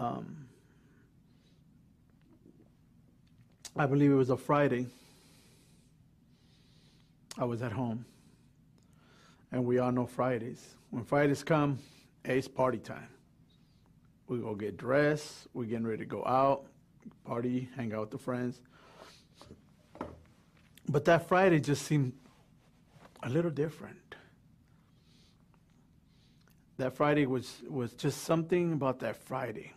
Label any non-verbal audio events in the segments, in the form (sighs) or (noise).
um, I believe it was a Friday. I was at home. And we all know Fridays. When Fridays come, it's party time. We go get dressed, we're getting ready to go out, party, hang out with the friends. But that Friday just seemed a little different. That Friday was, was just something about that Friday.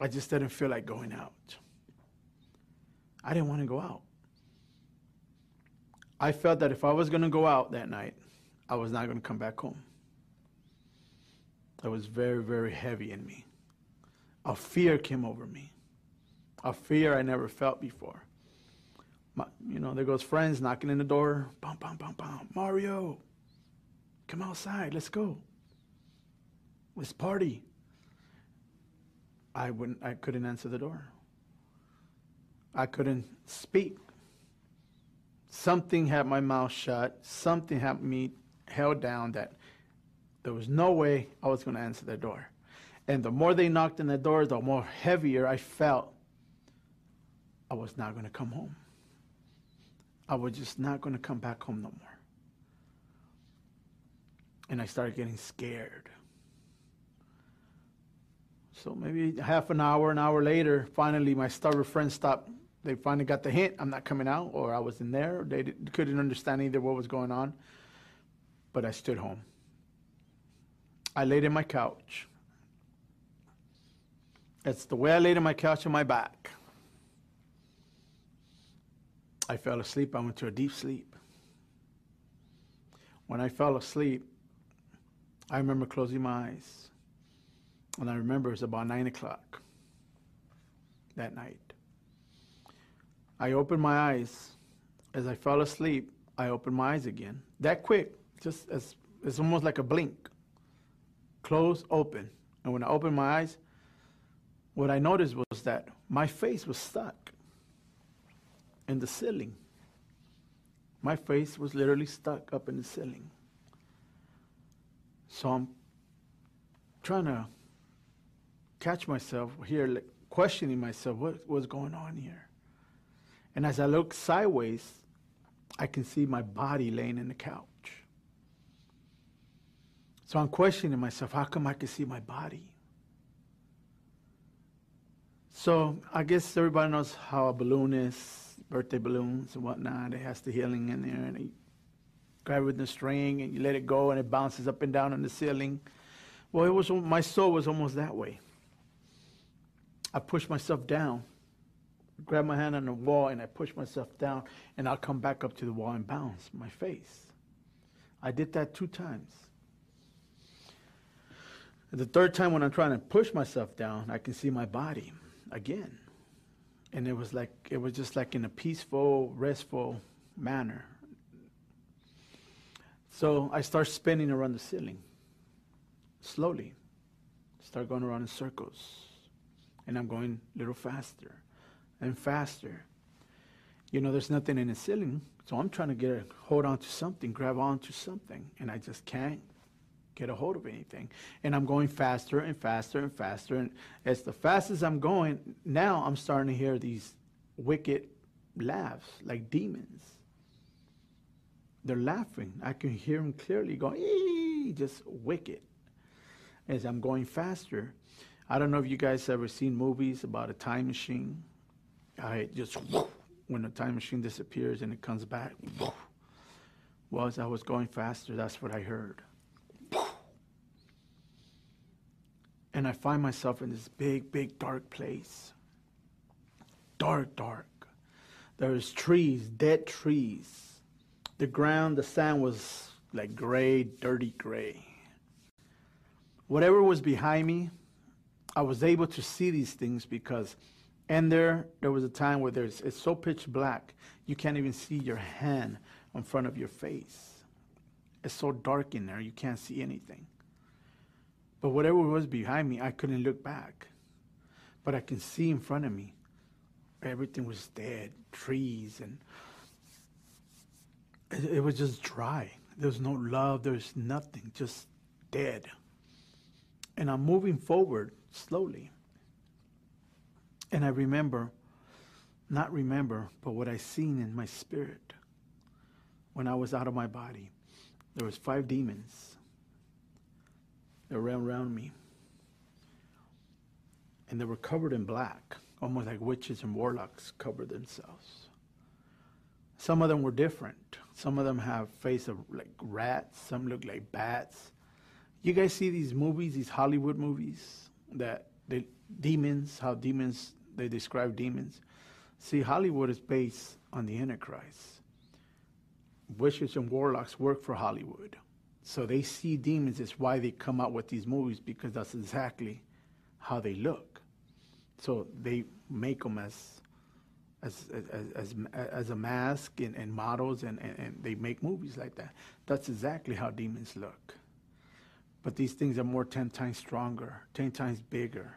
I just didn't feel like going out. I didn't want to go out. I felt that if I was going to go out that night, I was not going to come back home. It was very, very heavy in me. A fear came over me. A fear I never felt before. My, you know, there goes friends knocking in the door. Bum, bum, bum, bum. Mario, come outside. Let's go. Let's party. I wouldn't. I couldn't answer the door. I couldn't speak. Something had my mouth shut. Something had me held down that there was no way I was going to answer the door. And the more they knocked on the door, the more heavier I felt I was not going to come home. I was just not going to come back home no more. And I started getting scared. So maybe half an hour, an hour later, finally my starver friends stopped they finally got the hint I'm not coming out, or I was in there. They couldn't understand either what was going on. But I stood home. I laid in my couch. It's the way I laid in my couch on my back. I fell asleep. I went to a deep sleep. When I fell asleep, I remember closing my eyes. And I remember it was about 9 o'clock that night. I opened my eyes. As I fell asleep, I opened my eyes again. That quick, just as it's almost like a blink. Close, open. And when I opened my eyes, what I noticed was that my face was stuck in the ceiling. My face was literally stuck up in the ceiling. So I'm trying to catch myself here, like questioning myself, what was going on here? And as I look sideways, I can see my body laying in the couch. So I'm questioning myself, how come I can see my body? So I guess everybody knows how a balloon is, birthday balloons and whatnot. It has the helium in there, and you grab it with the string and you let it go, and it bounces up and down on the ceiling. Well, it was my soul was almost that way. I push myself down grab my hand on the wall and I push myself down and I'll come back up to the wall and bounce my face. I did that two times. The third time when I'm trying to push myself down, I can see my body again. And it was like it was just like in a peaceful, restful manner. So I start spinning around the ceiling. Slowly. Start going around in circles. And I'm going a little faster and faster. You know, there's nothing in the ceiling, so I'm trying to get a hold on to something, grab onto something, and I just can't get a hold of anything. And I'm going faster and faster and faster. And as the fastest I'm going, now I'm starting to hear these wicked laughs like demons. They're laughing. I can hear them clearly going, just wicked. As I'm going faster, I don't know if you guys ever seen movies about a time machine I just, when the time machine disappears and it comes back, well, as I was going faster, that's what I heard. And I find myself in this big, big, dark place. Dark, dark. There's trees, dead trees. The ground, the sand was like gray, dirty gray. Whatever was behind me, I was able to see these things because and there, there was a time where there's, it's so pitch black, you can't even see your hand in front of your face. It's so dark in there, you can't see anything. But whatever was behind me, I couldn't look back. But I can see in front of me, everything was dead, trees, and it, it was just dry. There was no love, there's nothing, just dead. And I'm moving forward slowly. And I remember, not remember, but what I seen in my spirit when I was out of my body. There was five demons that ran around me. And they were covered in black, almost like witches and warlocks covered themselves. Some of them were different. Some of them have face of like rats. Some look like bats. You guys see these movies, these Hollywood movies that the demons, how demons they describe demons. See, Hollywood is based on the Antichrist. Witches and warlocks work for Hollywood. So they see demons. It's why they come out with these movies because that's exactly how they look. So they make them as as as as, as a mask and, and models and, and, and they make movies like that. That's exactly how demons look. But these things are more ten times stronger, ten times bigger.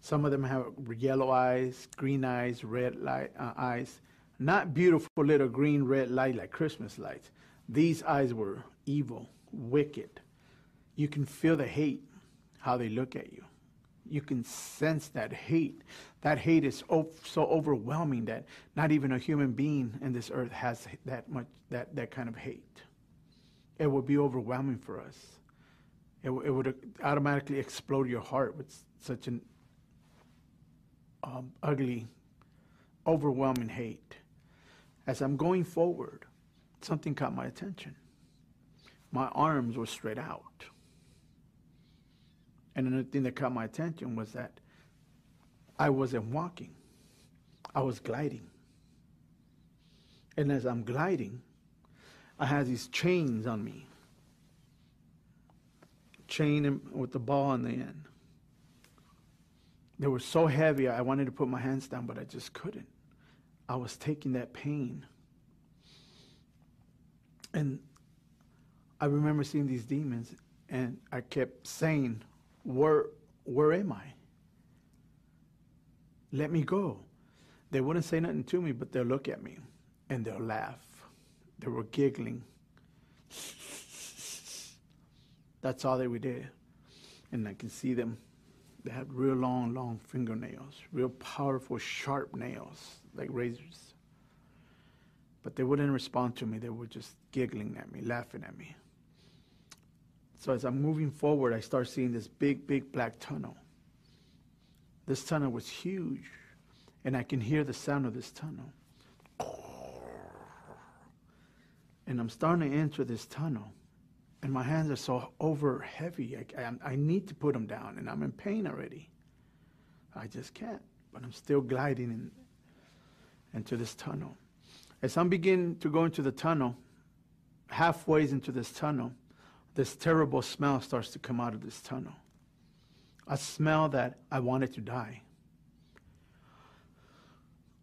Some of them have yellow eyes, green eyes, red light, uh, eyes. Not beautiful little green, red light like Christmas lights. These eyes were evil, wicked. You can feel the hate, how they look at you. You can sense that hate. That hate is so overwhelming that not even a human being in this earth has that much that, that kind of hate. It would be overwhelming for us. It, it would automatically explode your heart with such an um, ugly, overwhelming hate. As I'm going forward, something caught my attention. My arms were straight out. And another thing that caught my attention was that I wasn't walking, I was gliding. And as I'm gliding, I had these chains on me. Chain with the ball on the end. They were so heavy, I wanted to put my hands down, but I just couldn't. I was taking that pain. And I remember seeing these demons, and I kept saying, where, where am I? Let me go. They wouldn't say nothing to me, but they'll look at me and they'll laugh. They were giggling. That's all they did. And I can see them. They had real long, long fingernails, real powerful, sharp nails, like razors. But they wouldn't respond to me. They were just giggling at me, laughing at me. So as I'm moving forward, I start seeing this big, big black tunnel. This tunnel was huge, and I can hear the sound of this tunnel. And I'm starting to enter this tunnel, and my hands are so over heavy. I, I, I need to put them down, and I'm in pain already. I just can't, but I'm still gliding in, into this tunnel. As I'm beginning to go into the tunnel, halfway into this tunnel, this terrible smell starts to come out of this tunnel. A smell that I wanted to die.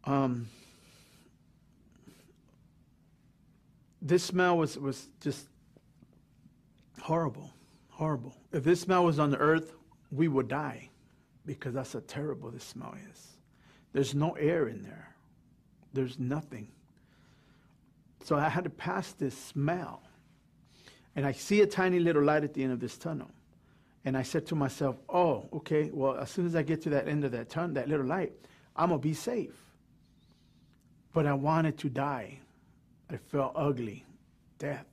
Um, this smell was, was just horrible, horrible. If this smell was on the earth, we would die because that's how terrible this smell is. There's no air in there, there's nothing. So I had to pass this smell and I see a tiny little light at the end of this tunnel. And I said to myself, oh, okay, well, as soon as I get to that end of that tunnel, that little light, I'm going to be safe. But I wanted to die. I felt ugly. Death.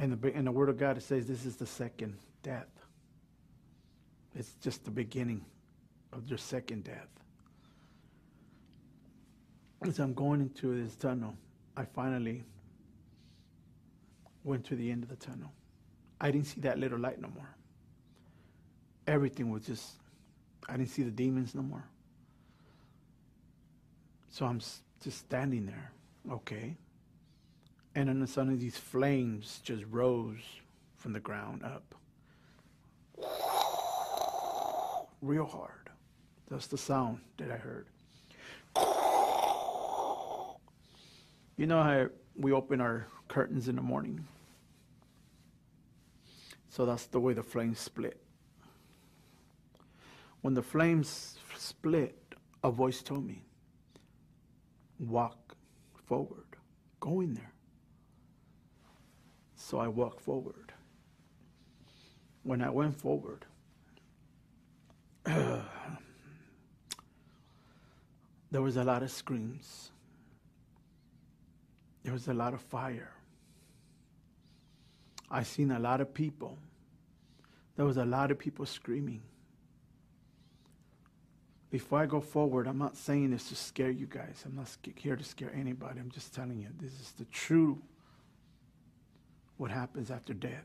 In the, in the Word of God, it says this is the second death. It's just the beginning of your second death as I'm going into this tunnel, I finally went to the end of the tunnel. I didn't see that little light no more. Everything was just, I didn't see the demons no more. So I'm just standing there, okay. And then suddenly these flames just rose from the ground up. real hard. That's the sound that I heard. You know how we open our curtains in the morning? So that's the way the flames split. When the flames split, a voice told me, walk forward, go in there. So I walked forward. When I went forward, (sighs) there was a lot of screams. There was a lot of fire. I seen a lot of people. There was a lot of people screaming. Before I go forward, I'm not saying this to scare you guys. I'm not here to scare anybody. I'm just telling you this is the true what happens after death.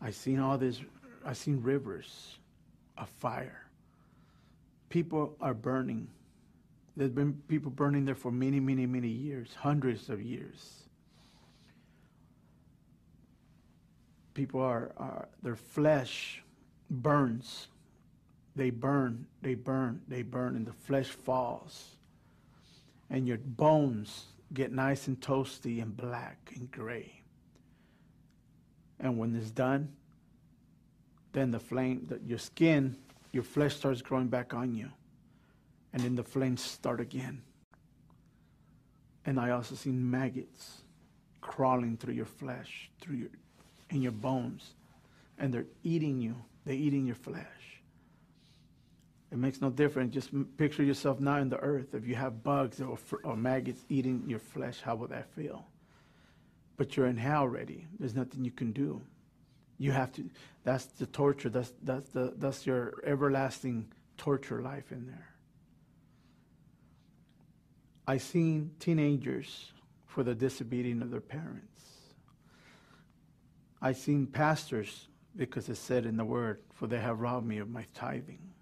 I've seen all this I've seen rivers of fire. People are burning. There's been people burning there for many, many, many years, hundreds of years. People are, are their flesh burns they burn, they burn, they burn, and the flesh falls. And your bones get nice and toasty and black and gray. And when it's done, then the flame, the, your skin, your flesh starts growing back on you. And then the flames start again. And I also seen maggots crawling through your flesh, through your, in your bones. And they're eating you. They're eating your flesh. It makes no difference. Just picture yourself now in the earth. If you have bugs or, or maggots eating your flesh, how would that feel? But you're in hell already. There's nothing you can do. You have to. That's the torture. That's that's the that's your everlasting torture life in there. I seen teenagers for the disobedience of their parents. I seen pastors because it said in the word, for they have robbed me of my tithing.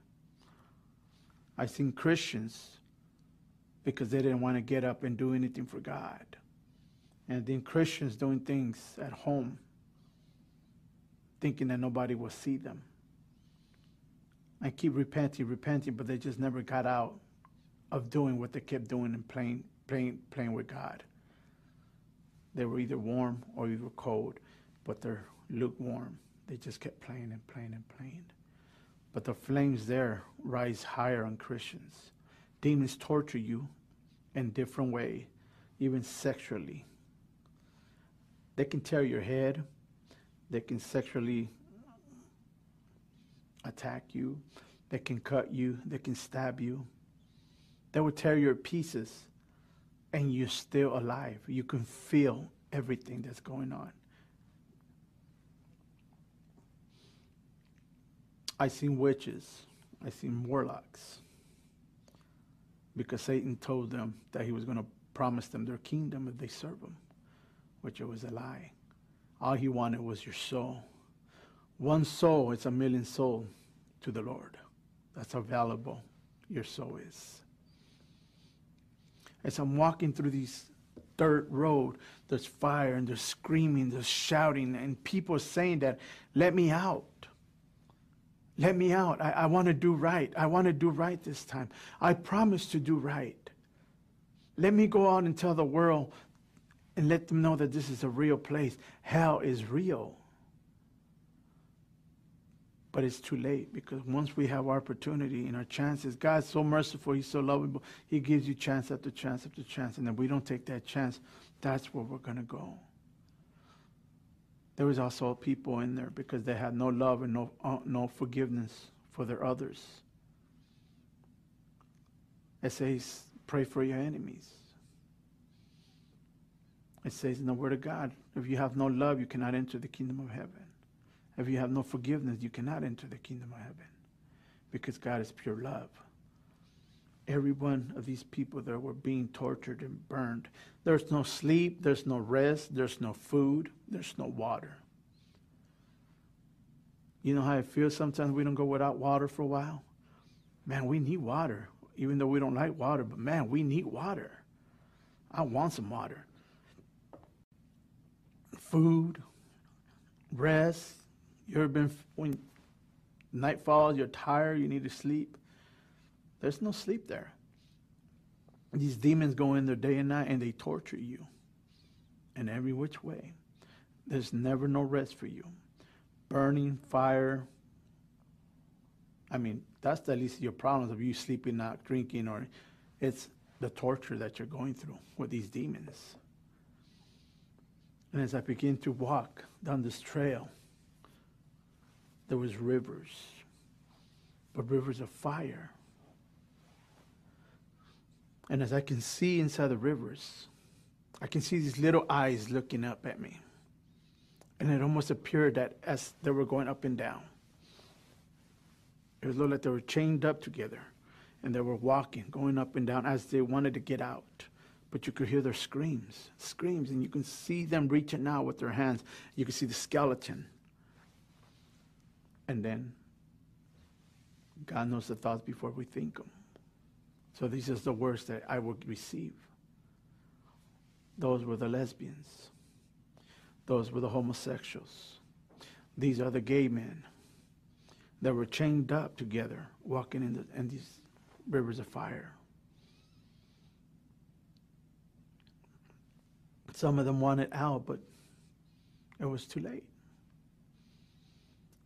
I've seen Christians because they didn't want to get up and do anything for God. And then Christians doing things at home, thinking that nobody will see them. I keep repenting, repenting, but they just never got out of doing what they kept doing and playing, playing, playing with God. They were either warm or either cold, but they're lukewarm. They just kept playing and playing and playing. But the flames there rise higher on Christians. Demons torture you in different way, even sexually. They can tear your head. They can sexually attack you. They can cut you. They can stab you. They will tear your pieces, and you're still alive. You can feel everything that's going on. I seen witches. I seen warlocks. Because Satan told them that he was going to promise them their kingdom if they serve him, which it was a lie. All he wanted was your soul. One soul is a million soul to the Lord. That's how valuable your soul is. As I'm walking through these dirt road, there's fire and there's screaming, there's shouting, and people saying that, let me out. Let me out. I, I want to do right. I want to do right this time. I promise to do right. Let me go out and tell the world and let them know that this is a real place. Hell is real. But it's too late because once we have our opportunity and our chances, God's so merciful, He's so lovable, He gives you chance after chance after chance. And if we don't take that chance, that's where we're going to go. There was also people in there because they had no love and no, uh, no forgiveness for their others. It says, pray for your enemies. It says in the Word of God, if you have no love, you cannot enter the kingdom of heaven. If you have no forgiveness, you cannot enter the kingdom of heaven because God is pure love. Every one of these people that were being tortured and burned, there's no sleep, there's no rest, there's no food, there's no water. You know how I feel sometimes we don't go without water for a while? Man, we need water, even though we don't like water, but man, we need water. I want some water. Food, rest. You ever been when Night falls, you're tired, you need to sleep. There's no sleep there. These demons go in there day and night and they torture you in every which way. There's never no rest for you. Burning, fire. I mean, that's the least of your problems of you sleeping, not drinking, or it's the torture that you're going through with these demons. And as I begin to walk down this trail, there was rivers, but rivers of fire. And as I can see inside the rivers, I can see these little eyes looking up at me. And it almost appeared that as they were going up and down, it was like they were chained up together and they were walking, going up and down as they wanted to get out. But you could hear their screams, screams, and you can see them reaching out with their hands. You can see the skeleton. And then God knows the thoughts before we think them. So these are the words that I would receive. Those were the lesbians. Those were the homosexuals. These are the gay men that were chained up together, walking in, the, in these rivers of fire. Some of them wanted out, but it was too late.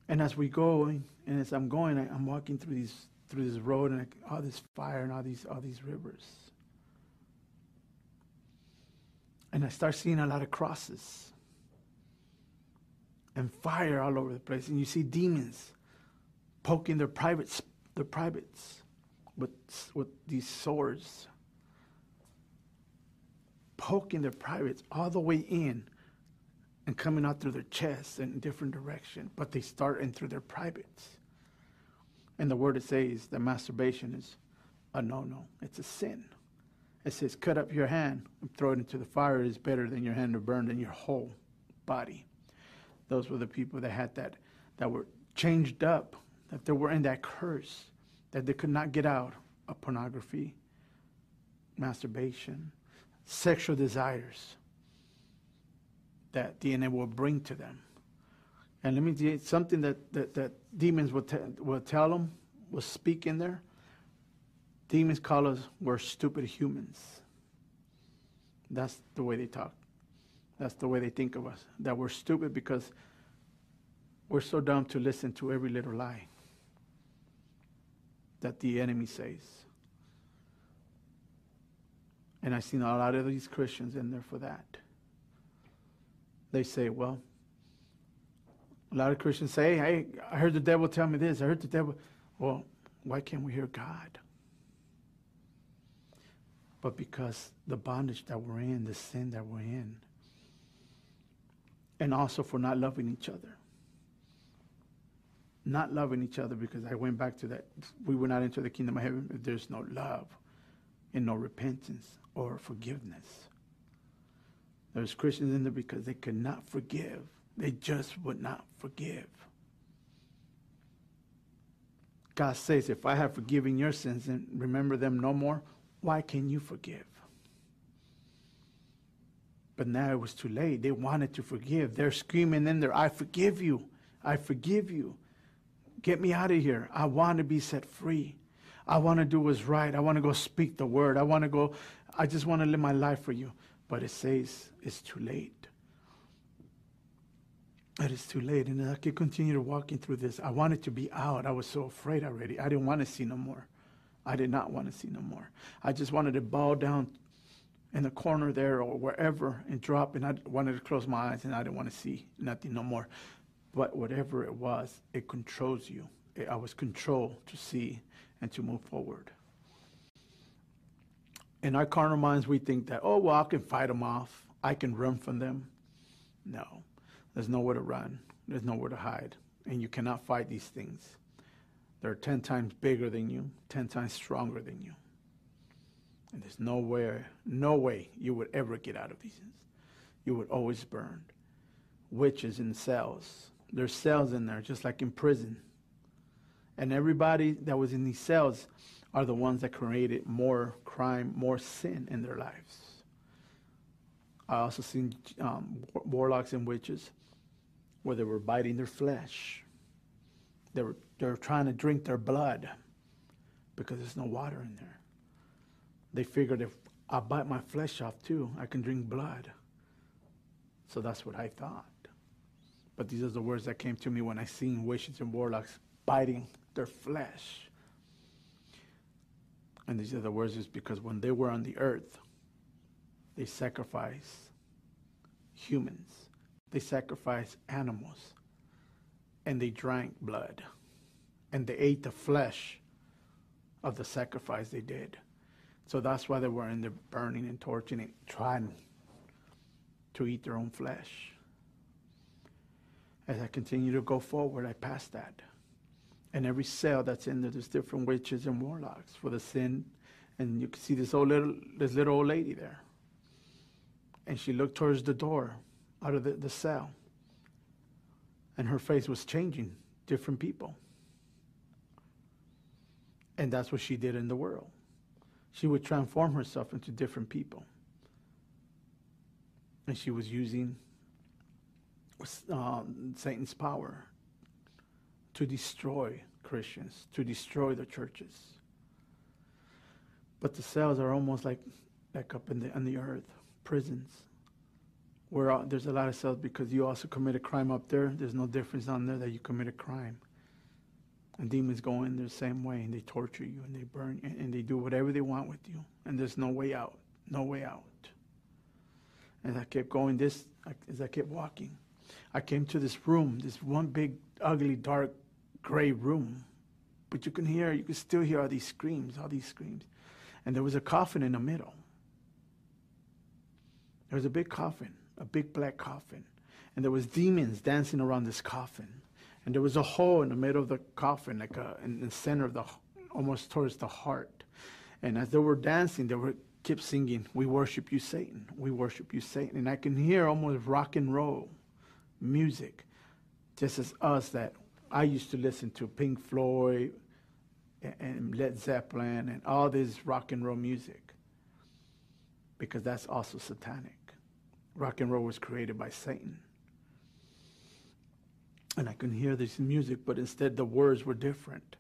And as we go, and as I'm going, I, am walking through these through this road, and all this fire and all these all these rivers. And I start seeing a lot of crosses and fire all over the place, and you see demons poking their privates, their privates, with with these swords, poking their privates all the way in and coming out through their chests in different direction, but they start in through their privates. And the word it says that masturbation is a no-no. It's a sin. It says, cut up your hand and throw it into the fire. It is better than your hand to burn than your whole body. Those were the people that had that, that were changed up, that they were in that curse, that they could not get out of pornography, masturbation, sexual desires that DNA will bring to them. And let me tell you something that, that, that demons will, will tell them, will speak in there. Demons call us, we're stupid humans. That's the way they talk. That's the way they think of us. That we're stupid because we're so dumb to listen to every little lie that the enemy says. And I've seen a lot of these Christians in there for that they say, well, a lot of Christians say, hey, I heard the devil tell me this. I heard the devil. Well, why can't we hear God? But because the bondage that we're in, the sin that we're in, and also for not loving each other. Not loving each other because I went back to that. We will not enter the kingdom of heaven if there's no love and no repentance or forgiveness. There's Christians in there because they cannot forgive. They just would not forgive. God says, if I have forgiven your sins and remember them no more, why can you forgive? But now it was too late. They wanted to forgive. They're screaming in there, I forgive you. I forgive you. Get me out of here. I want to be set free. I want to do what's right. I want to go speak the word. I want to go, I just want to live my life for you. But it says it's too late. It is too late. And I could continue walking through this. I wanted to be out. I was so afraid already. I didn't want to see no more. I did not want to see no more. I just wanted to bow down in the corner there or wherever and drop. And I wanted to close my eyes and I didn't want to see nothing no more. But whatever it was, it controls you. I was controlled to see and to move forward in our carnal minds, we think that, oh, well, I can fight them off. I can run from them. No, there's nowhere to run. There's nowhere to hide. And you cannot fight these things. They're 10 times bigger than you, 10 times stronger than you. And there's nowhere, no way you would ever get out of these. You would always burn. Witches in cells. There's cells in there, just like in prison. And everybody that was in these cells, are the ones that created more crime, more sin in their lives. I also seen um, warlocks and witches where they were biting their flesh. They're, they're trying to drink their blood because there's no water in there. They figured if I bite my flesh off too, I can drink blood. So that's what I thought. But these are the words that came to me when I seen witches and warlocks biting their flesh. And these are the words is because when they were on the earth, they sacrificed humans, they sacrificed animals, and they drank blood, and they ate the flesh of the sacrifice they did. So that's why they were in there burning and torturing and trying to eat their own flesh. As I continue to go forward, I pass that. And every cell that's in there, there's different witches and warlocks for the sin. And you can see this old little this little old lady there. And she looked towards the door out of the, the cell. And her face was changing, different people. And that's what she did in the world. She would transform herself into different people. And she was using um, Satan's power to destroy Christians, to destroy the churches. But the cells are almost like, like up in the, on the earth, prisons, where uh, there's a lot of cells because you also commit a crime up there. There's no difference on there that you commit a crime. And demons go in the same way, and they torture you, and they burn you, and they do whatever they want with you. And there's no way out, no way out. As I kept going this, as I kept walking, I came to this room, this one big, ugly, dark, gray room. But you can hear, you can still hear all these screams, all these screams. And there was a coffin in the middle. There was a big coffin, a big black coffin. And there was demons dancing around this coffin. And there was a hole in the middle of the coffin, like a, in the center of the, almost towards the heart. And as they were dancing, they were kept singing, "We worship you, Satan. We worship you, Satan." And I can hear almost rock and roll music, just as us that I used to listen to Pink Floyd and Led Zeppelin and all this rock and roll music, because that's also satanic. Rock and roll was created by Satan and I could hear this music, but instead the words were different.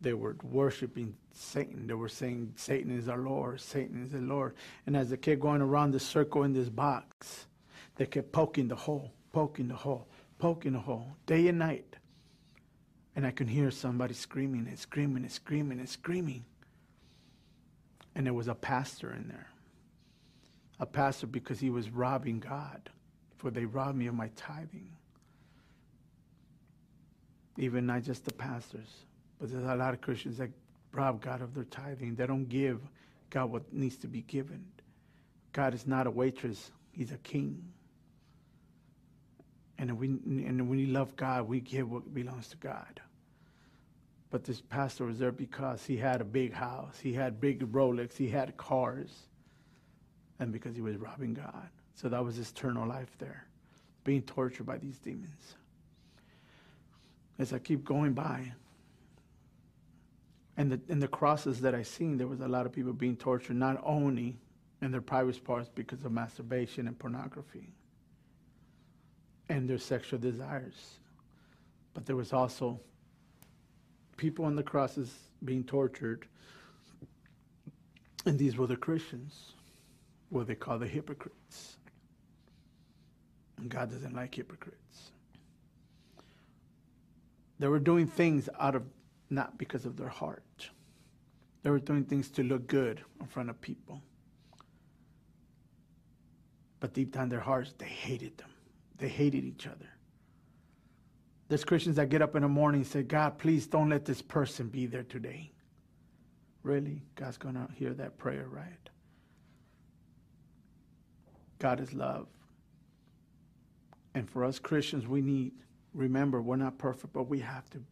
They were worshiping Satan. They were saying, Satan is our Lord, Satan is the Lord. And as they kept going around the circle in this box, they kept poking the hole, poking the hole, poking the hole, day and night. And I could hear somebody screaming and screaming and screaming and screaming. And there was a pastor in there. A pastor because he was robbing God, for they robbed me of my tithing even not just the pastors, but there's a lot of Christians that rob God of their tithing. They don't give God what needs to be given. God is not a waitress, He's a king. And we, and when we love God, we give what belongs to God. But this pastor was there because he had a big house, he had big Rolex, he had cars, and because he was robbing God. So that was his eternal life there, being tortured by these demons as I keep going by. And the, and the crosses that I seen, there was a lot of people being tortured, not only in their private parts because of masturbation and pornography and their sexual desires, but there was also people on the crosses being tortured, and these were the Christians, what they call the hypocrites. And God doesn't like hypocrites. They were doing things out of not because of their heart. They were doing things to look good in front of people. But deep down their hearts, they hated them. They hated each other. There's Christians that get up in the morning and say, God, please don't let this person be there today. Really? God's going to hear that prayer, right? God is love. And for us Christians, we need remember, we're not perfect, but we have to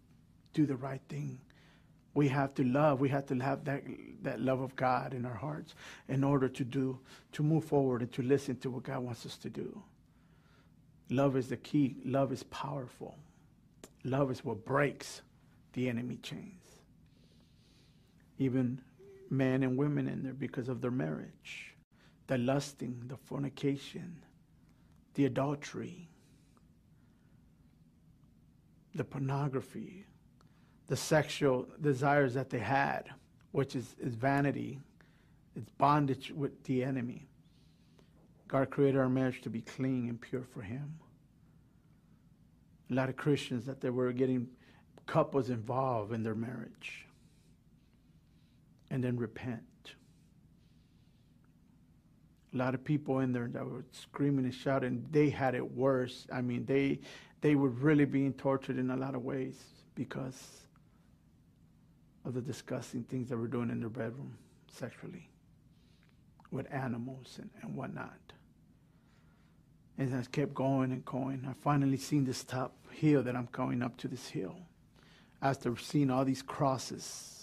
do the right thing. We have to love. We have to have that, that love of God in our hearts in order to do, to move forward and to listen to what God wants us to do. Love is the key. Love is powerful. Love is what breaks the enemy chains. Even men and women in there because of their marriage, the lusting, the fornication, the adultery, the pornography, the sexual desires that they had, which is, is vanity, it's bondage with the enemy. God created our marriage to be clean and pure for Him. A lot of Christians that they were getting couples involved in their marriage and then repent. A lot of people in there that were screaming and shouting, they had it worse. I mean, they they were really being tortured in a lot of ways because of the disgusting things that were doing in their bedroom sexually with animals and, and whatnot. And I kept going and going. I finally seen this top hill that I'm going up to this hill. After seeing all these crosses.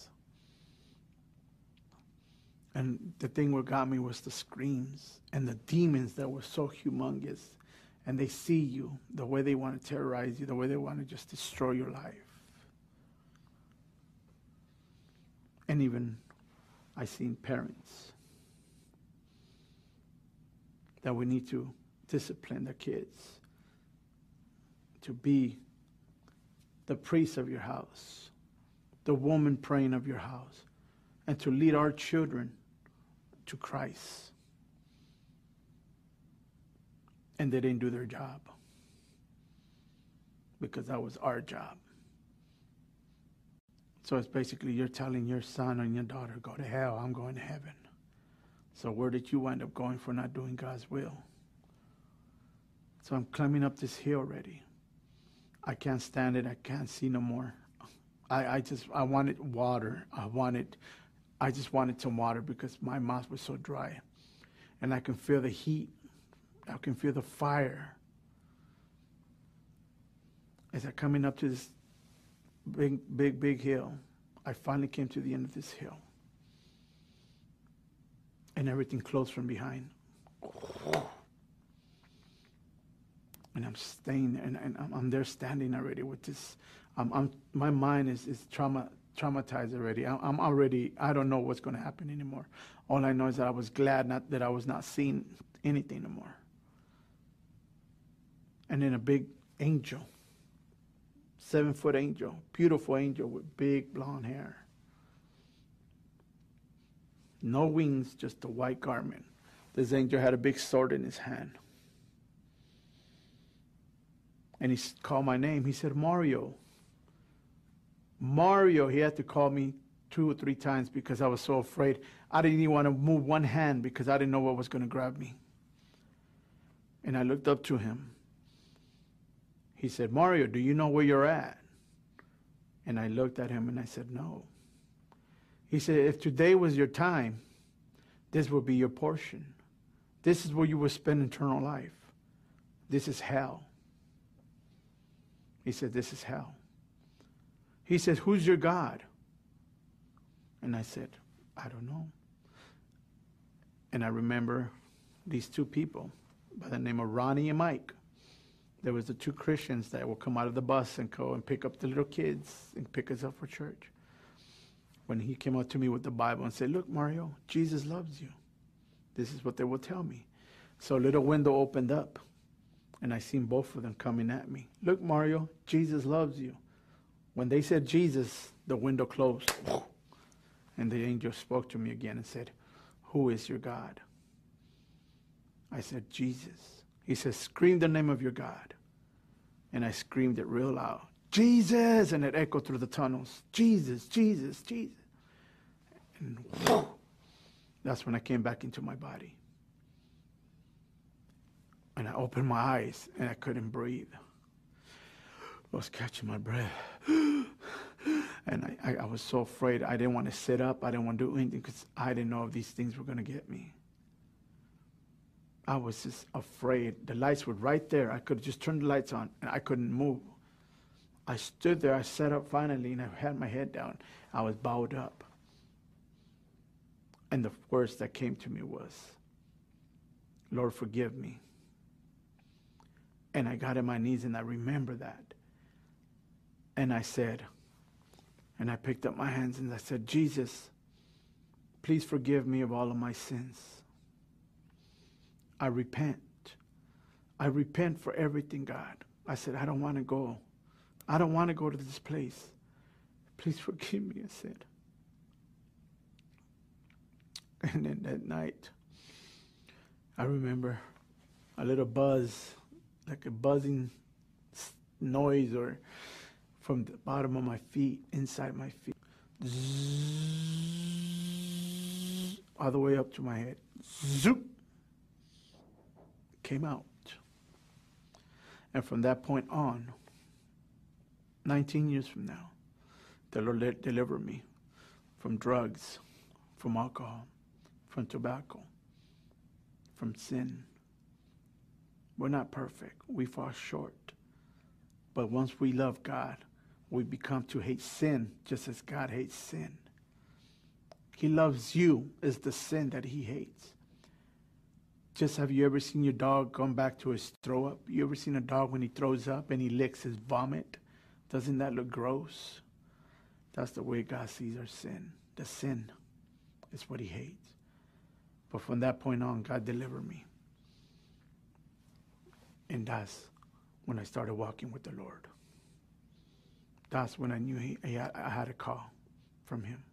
And the thing what got me was the screams and the demons that were so humongous. And they see you the way they want to terrorize you, the way they want to just destroy your life. And even I seen parents that we need to discipline the kids to be the priest of your house, the woman praying of your house, and to lead our children to Christ. And they didn't do their job because that was our job. So it's basically you're telling your son and your daughter, go to hell, I'm going to heaven. So where did you wind up going for not doing God's will? So I'm climbing up this hill already. I can't stand it. I can't see no more. I, I just I wanted water. I wanted I just wanted some water because my mouth was so dry. And I can feel the heat. I can feel the fire. As I'm coming up to this big, big, big hill, I finally came to the end of this hill. And everything closed from behind. And I'm staying there, and, and I'm, I'm, there standing already with this. Um, I'm, my mind is, is trauma, traumatized already. I'm, I'm already, I don't know what's going to happen anymore. All I know is that I was glad not, that I was not seeing anything anymore. And then a big angel seven foot angel, beautiful angel with big blonde hair. No wings, just a white garment. This angel had a big sword in his hand. And he called my name. He said, Mario. Mario, he had to call me two or three times because I was so afraid. I didn't even want to move one hand because I didn't know what was going to grab me. And I looked up to him. He said, Mario, do you know where you're at? And I looked at him and I said, No. He said, If today was your time, this will be your portion. This is where you will spend eternal life. This is hell. He said, This is hell. He said, Who's your God? And I said, I don't know. And I remember these two people by the name of Ronnie and Mike there was the two Christians that would come out of the bus and go and pick up the little kids and pick us up for church. When he came up to me with the Bible and said, Look, Mario, Jesus loves you. This is what they will tell me. So a little window opened up and I seen both of them coming at me. Look, Mario, Jesus loves you. When they said Jesus, the window closed. (sniffs) And the angel spoke to me again and said, Who is your God? I said, Jesus. He says, Scream the name of your God. And I screamed it real loud Jesus! And it echoed through the tunnels Jesus, Jesus, Jesus. And (sniffs) that's when I came back into my body. And I opened my eyes and I couldn't breathe. I was catching my breath. (gasps) and I, I, was so afraid. I didn't want to sit up. I didn't want to do anything because I didn't know if these things were going to get me. I was just afraid. The lights were right there. I could just turn the lights on and I couldn't move. I stood there. I sat up finally and I had my head down. I was bowed up. And the words that came to me was, Lord, forgive me. And I got on my knees and I remember that. And I said, and I picked up my hands and I said, Jesus, please forgive me of all of my sins. I repent. I repent for everything, God. I said, I don't want to go. I don't want to go to this place. Please forgive me, I said. And then that night, I remember a little buzz, like a buzzing noise, or from the bottom of my feet, inside my feet, Zzz, all the way up to my head. Zoop! Came out. And from that point on, 19 years from now, the Lord delivered me from drugs, from alcohol, from tobacco, from sin. We're not perfect. We fall short. But once we love God, we become to hate sin just as God hates sin. He loves you as the sin that he hates. Just have you ever seen your dog come back to his throw up? You ever seen a dog when he throws up and he licks his vomit? Doesn't that look gross? That's the way God sees our sin. The sin is what he hates. But from that point on, God delivered me. And that's when I started walking with the Lord. That's when I knew he, I had a call from him.